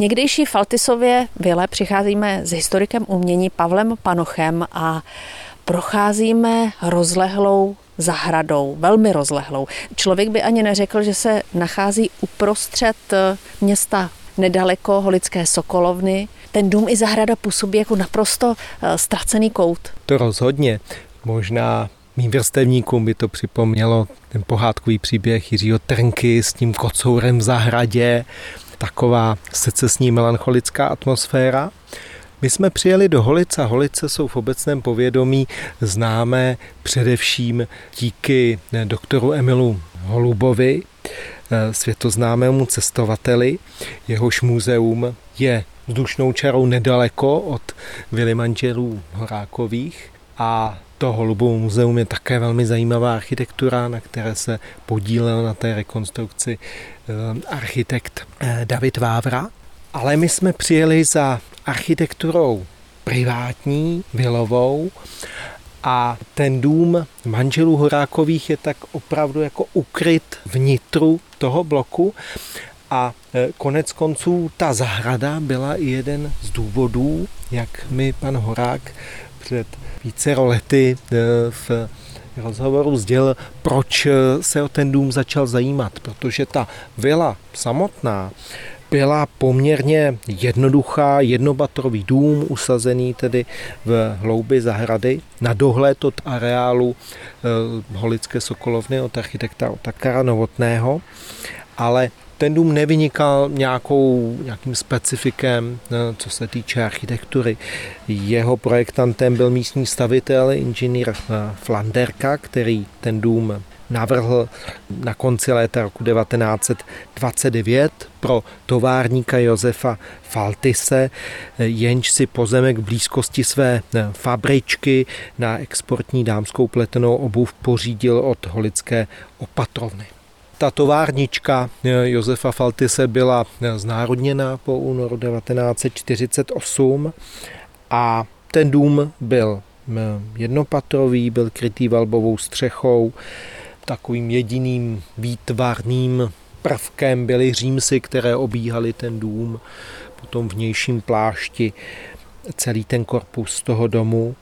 někdejší Faltisově vile přicházíme s historikem umění Pavlem Panochem a procházíme rozlehlou zahradou, velmi rozlehlou. Člověk by ani neřekl, že se nachází uprostřed eh, města nedaleko Holické Sokolovny. Ten dům i zahrada působí jako naprosto eh, ztracený kout. To rozhodně. Možná mým vrstevníkům by to připomnělo ten pohádkový příběh Jiřího Trnky s tím kocourem v zahradě. Taková secesní melancholická atmosféra. My jsme přijeli do Holic a Holice jsou v obecném povědomí známé především díky doktoru Emilu Holubovi, eh, světoznámému cestovateli. Jehož muzeum je vzdušnou čarou nedaleko od vily manželů Horákových a to Holubovo muzeum je také velmi zajímavá architektura, na které se podílel na té rekonstrukci eh, architekt eh, David Vávra. Ale my jsme přijeli za architekturou privátní, vilovou a ten dům manželů Horákových je tak opravdu jako ukryt vnitru toho bloku a e, konec konců ta zahrada byla i jeden z důvodů, jak mi pan Horák před více lety e, v rozhovoru sdělil, proč se o ten dům začal zajímat, protože ta vila samotná byla poměrně jednoduchá, jednobatrový dům, usazený tedy v hloubi zahrady, na dohled od areálu eh, Holické Sokolovny od architekta Otakara Novotného, ale ten dům nevynikal nějakou, nějakým specifikem, eh, co se týče architektury. Jeho projektantem byl místní stavitel, inženýr eh, Flanderka, který ten dům navrhl na konci léta roku 1929 pro továrníka Josefa Faltise, jenž si pozemek v blízkosti své fabričky na exportní dámskou pletenou obuv pořídil od holické opatrovny. Ta továrnička Josefa Faltise byla znárodněna po únoru 1948 a ten dům byl jednopatrový, byl krytý valbovou střechou, takovým jediným výtvarným prvkem byly římsy, které obíhaly ten dům, potom vnějším plášti celý ten korpus toho domu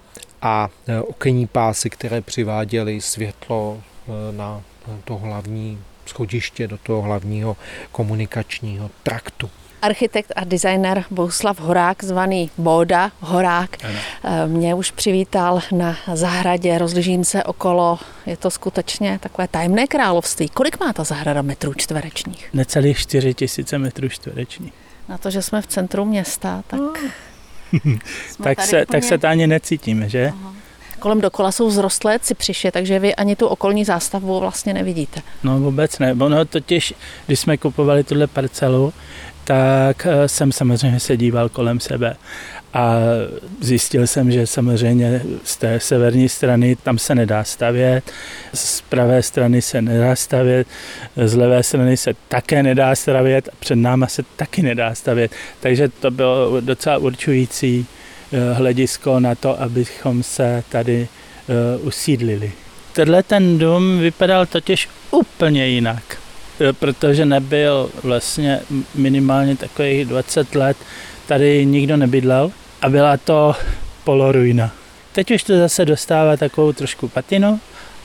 a okenní pásy, které přiváděly světlo na to hlavní schodiště, do toho hlavního komunikačního traktu architekt a designer Bohuslav Horák, zvaný Bóda Horák, ano. Eh, mě už přivítal na zahradě, rozližím se okolo, je to skutečně takové tajemné království. Kolik má ta zahrada metrů čtverečních? Necelých 4 tisíce metrů čtverečních. Na to, že jsme v centru města, tak... tak, se, tak se to ani necítíme, že? Aha. Kolem dokola jsou zrostlé cipřiše, takže vy ani tu okolní zástavbu vlastně nevidíte. No vůbec ne. Ono totiž, když jsme kupovali tuhle parcelu, tak eh, jsem samozřejmě se díval kolem sebe a zjistil jsem, že samozřejmě z té severní strany tam se nedá stavět, z pravé strany se nedá stavět, z levé strany se také nedá stavět a před náma se taky nedá stavět. Takže to bylo docela určující hledisko na to, abychom se tady eh, usídlili. Tenhle ten dům vypadal totiž úplně jinak. Eh, protože nebyl vlastně minimálně takových 20 let, tady nikdo nebydlel a byla to poloruina. Teď už to zase dostává takovou trošku patinu,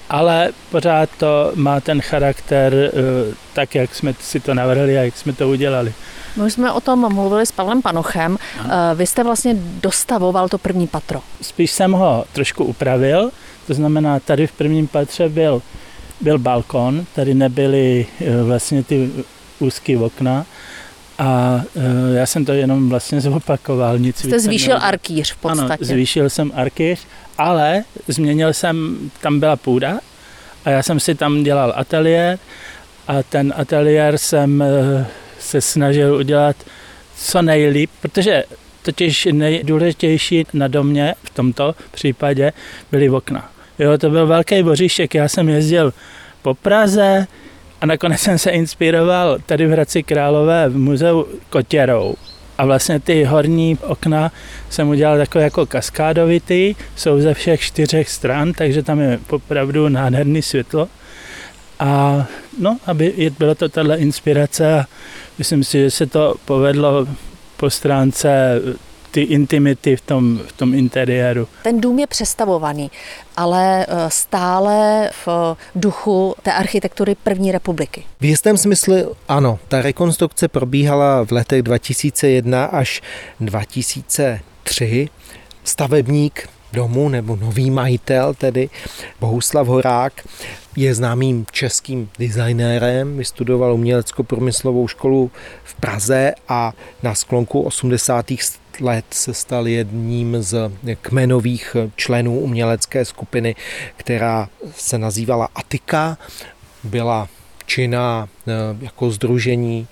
ale pořád to má ten charakter eh, tak, jak jsme si to navrhli a jak jsme to udělali. My jsme o tom mluvili s Pavlem Panochem. Eh, vy jste vlastně dostavoval to první patro. Spíš jsem ho trošku upravil, to znamená, tady v prvním patře byl byl balkon, tady nebyly eh, vlastně ty úzké okna a já jsem to jenom vlastně zopakoval. Nic Jste zvýšil nebyl. arkýř v podstatě. Ano, zvýšil jsem arkýř, ale změnil jsem, tam byla půda a já jsem si tam dělal ateliér a ten ateliér jsem eh, se snažil udělat co nejlíp, protože totiž nejdůležitější na domě v tomto případě byly okna. Jo, to byl velký boříšek, já jsem jezdil po Praze a nakonec jsem se inspiroval tady v Hradci Králové v muzeu Kotěrou. A vlastně ty horní okna jsem udělal takové jako kaskádovitý, jsou ze všech čtyřech stran, takže tam je opravdu nádherný světlo. A no, aby bylo to tahle inspirace a myslím si, že se to povedlo po stránce ty intimity v tom, v tom interiéru. Ten dům je přestavovaný, ale eh, stále v duchu té architektury první republiky. V jistém smyslu ano, ta rekonstrukce probíhala v letech 2001 až 2003. Stavebník domu nebo nový majitel, tedy Bohuslav Horák, je známým českým designérem, vystudoval umělecko-průmyslovou školu v Praze a na sklonku 80. let se stal jedním z kmenových členů umělecké skupiny, která se nazývala Atika. Byla činná eh, jako združení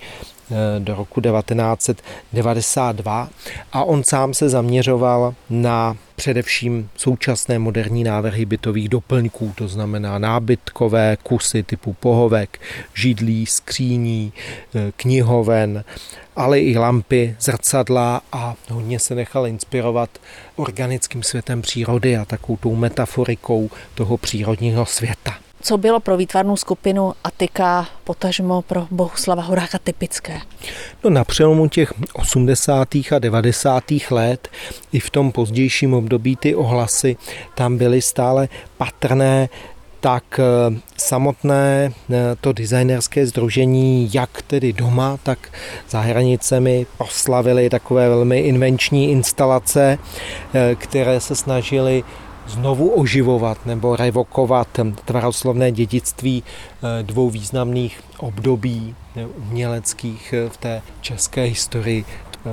do roku 1992 a on sám se zaměřoval na především současné moderní návrhy bytových doplňků, to znamená nábytkové kusy typu pohovek, židlí, skříní, eh, knihoven, ale i lampy, zrcadla a hodně se nechal inspirovat organickým světem přírody a takovou tou metaforikou toho přírodního světa co bylo pro výtvarnou skupinu Atika, potažmo pro Bohuslava Horáka typické? No na přelomu těch 80. a 90. let i v tom pozdějším období ty ohlasy tam byly stále patrné tak eh, samotné eh, to designerské združení, jak tedy doma, tak za hranicemi proslavili takové velmi invenční instalace, eh, které se snažily znovu oživovat nebo revokovat tvaroslovné dědictví eh, dvou významných období eh, uměleckých eh, v té české historii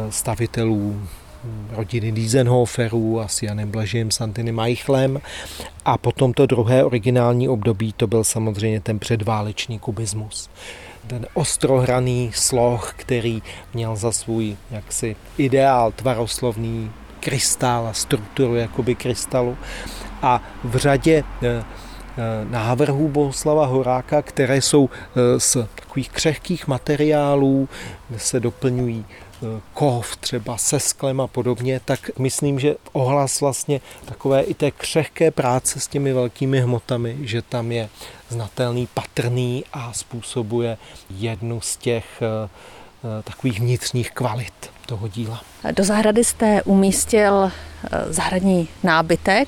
stavitelů hm, rodiny Diesenhoferů a s Janem Blažím Santiny Majchlem. A potom to druhé originální období, to byl samozřejmě ten předválečný kubismus. Ten ostrohraný sloh, který měl za svůj jaksi ideál tvaroslovný krystál a strukturu jakoby krystalu. A v řadě eh, eh, návrhů Bohuslava Horáka, které jsou eh, z takových křehkých materiálů, kde se doplňují kov třeba se sklem a podobně, tak myslím, že ohlas vlastně takové i té křehké práce s těmi velkými hmotami, že tam je znatelný, patrný a způsobuje jednu z těch takových vnitřních kvalit toho díla. Do zahrady jste umístil eh, zahradní nábytek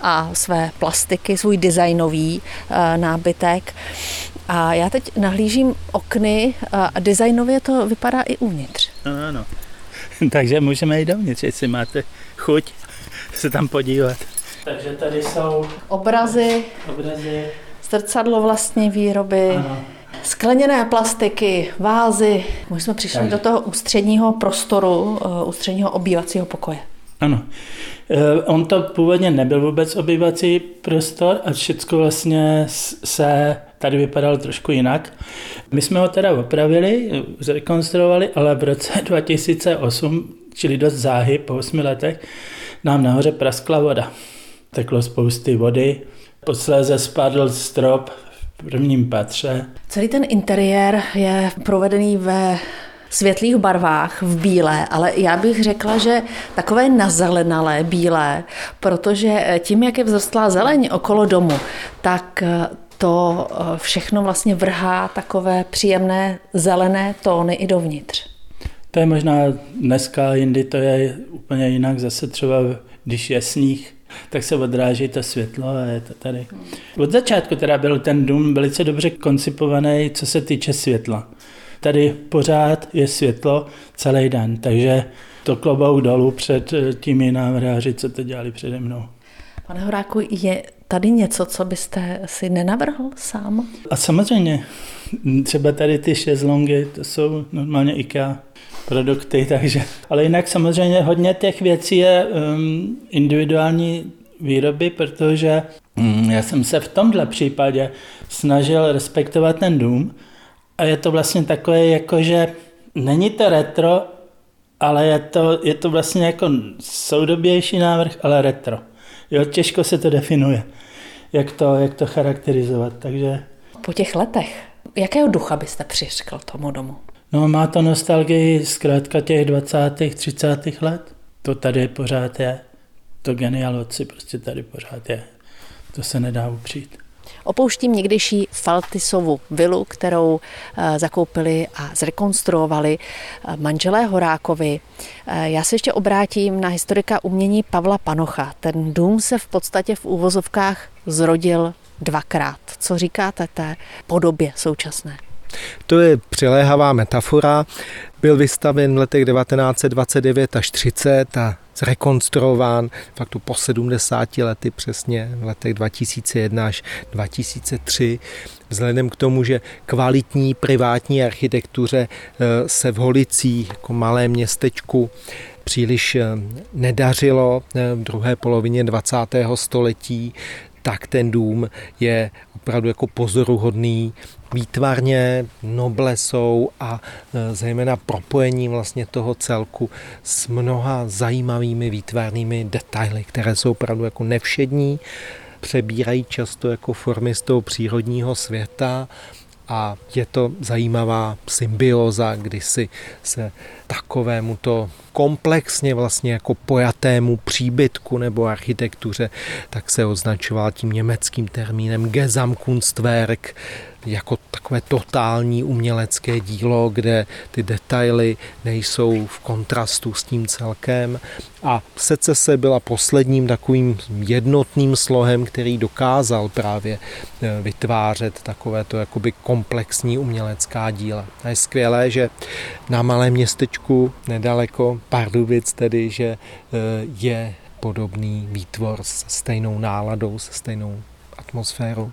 a své plastiky, svůj designový eh, nábytek. A já teď nahlížím okny a designově to vypadá i uvnitř. No, no. Takže můžeme jít dovnitř, jestli máte chuť se tam podívat. Takže tady jsou obrazy, obrazy. zrcadlo vlastní výroby. Ano Skleněné plastiky, vázy. My jsme přišli tak. do toho ústředního prostoru, eh, ústředního obývacího pokoje. Ano. Eh, on to původně nebyl vůbec obývací prostor a všechno vlastně se tady vypadalo trošku jinak. My jsme ho teda opravili, zrekonstruovali, ale v roce 2008, čili dost záhy po 8 letech, nám nahoře praskla voda. Teklo spousty vody, posléze spadl strop prvním patře. Celý ten interiér je provedený ve světlých barvách, v bílé, ale já bych řekla, že takové nazelenalé bílé, protože tím, jak je vzrostlá zeleň okolo domu, tak to všechno vlastně vrhá takové příjemné zelené tóny i dovnitř. To je možná dneska, jindy to je úplně jinak, zase třeba když je sníh, tak se odráží to světlo a je to tady. Od začátku teda byl ten dům velice dobře koncipovaný, co se týče světla. Tady pořád je světlo celý den, takže to klobou dolů před eh, těmi návrháři, co to dělali přede mnou. Pane Horáku, je tady něco, co byste si nenavrhl sám? A samozřejmě, třeba tady ty šezlongy, to jsou normálně IKEA produkty, takže. Ale jinak samozřejmě hodně těch věcí je um, individuální výroby, protože um, já jsem se v tomhle případě snažil respektovat ten dům a je to vlastně takové jako, že není to retro, ale je to, je to vlastně jako soudobější návrh, ale retro. Jo, těžko se to definuje, jak to, jak to charakterizovat, takže... Po těch letech, jakého ducha byste přiškl tomu domu? No má to nostalgii zkrátka těch 20. 30. let. To tady pořád je. To genialoci prostě tady pořád je. To se nedá upřít. Opouštím někdejší Faltisovu vilu, kterou eh, zakoupili a zrekonstruovali eh, manželé Horákovi. Eh, já se ještě obrátím na historika umění Pavla Panocha. Ten dům se v podstatě v úvozovkách zrodil dvakrát. Co říkáte té podobě současné? To je přiléhavá metafora. Byl vystaven v letech 1929 až 30 a zrekonstruován faktu po 70 lety přesně v letech 2001 až 2003. Vzhledem k tomu, že kvalitní privátní architektuře eh, se v Holicích, jako malém městečku, příliš eh, nedařilo eh, v druhé polovině 20. století, tak ten dům je opravdu jako pozoruhodný. Výtvarně, noblesou a e, zejména propojením vlastně toho celku s mnoha zajímavými výtvarnými detaily, které jsou opravdu jako nevšední, přebírají často jako formy z toho přírodního světa a je to zajímavá symbioza, kdy si se takovému to komplexně vlastně jako pojatému příbytku nebo architektuře, tak se označoval tím německým termínem Gesamtkunstwerk, jako takové totální umělecké dílo, kde ty detaily nejsou v kontrastu s tím celkem. A secese byla posledním takovým jednotným slohem, který dokázal právě e, vytvářet takovéto jakoby komplexní umělecká díla. A je skvělé, že na malém městečku nedaleko Pardubic tedy, že e, je podobný výtvor se stejnou náladou, se stejnou atmosférou.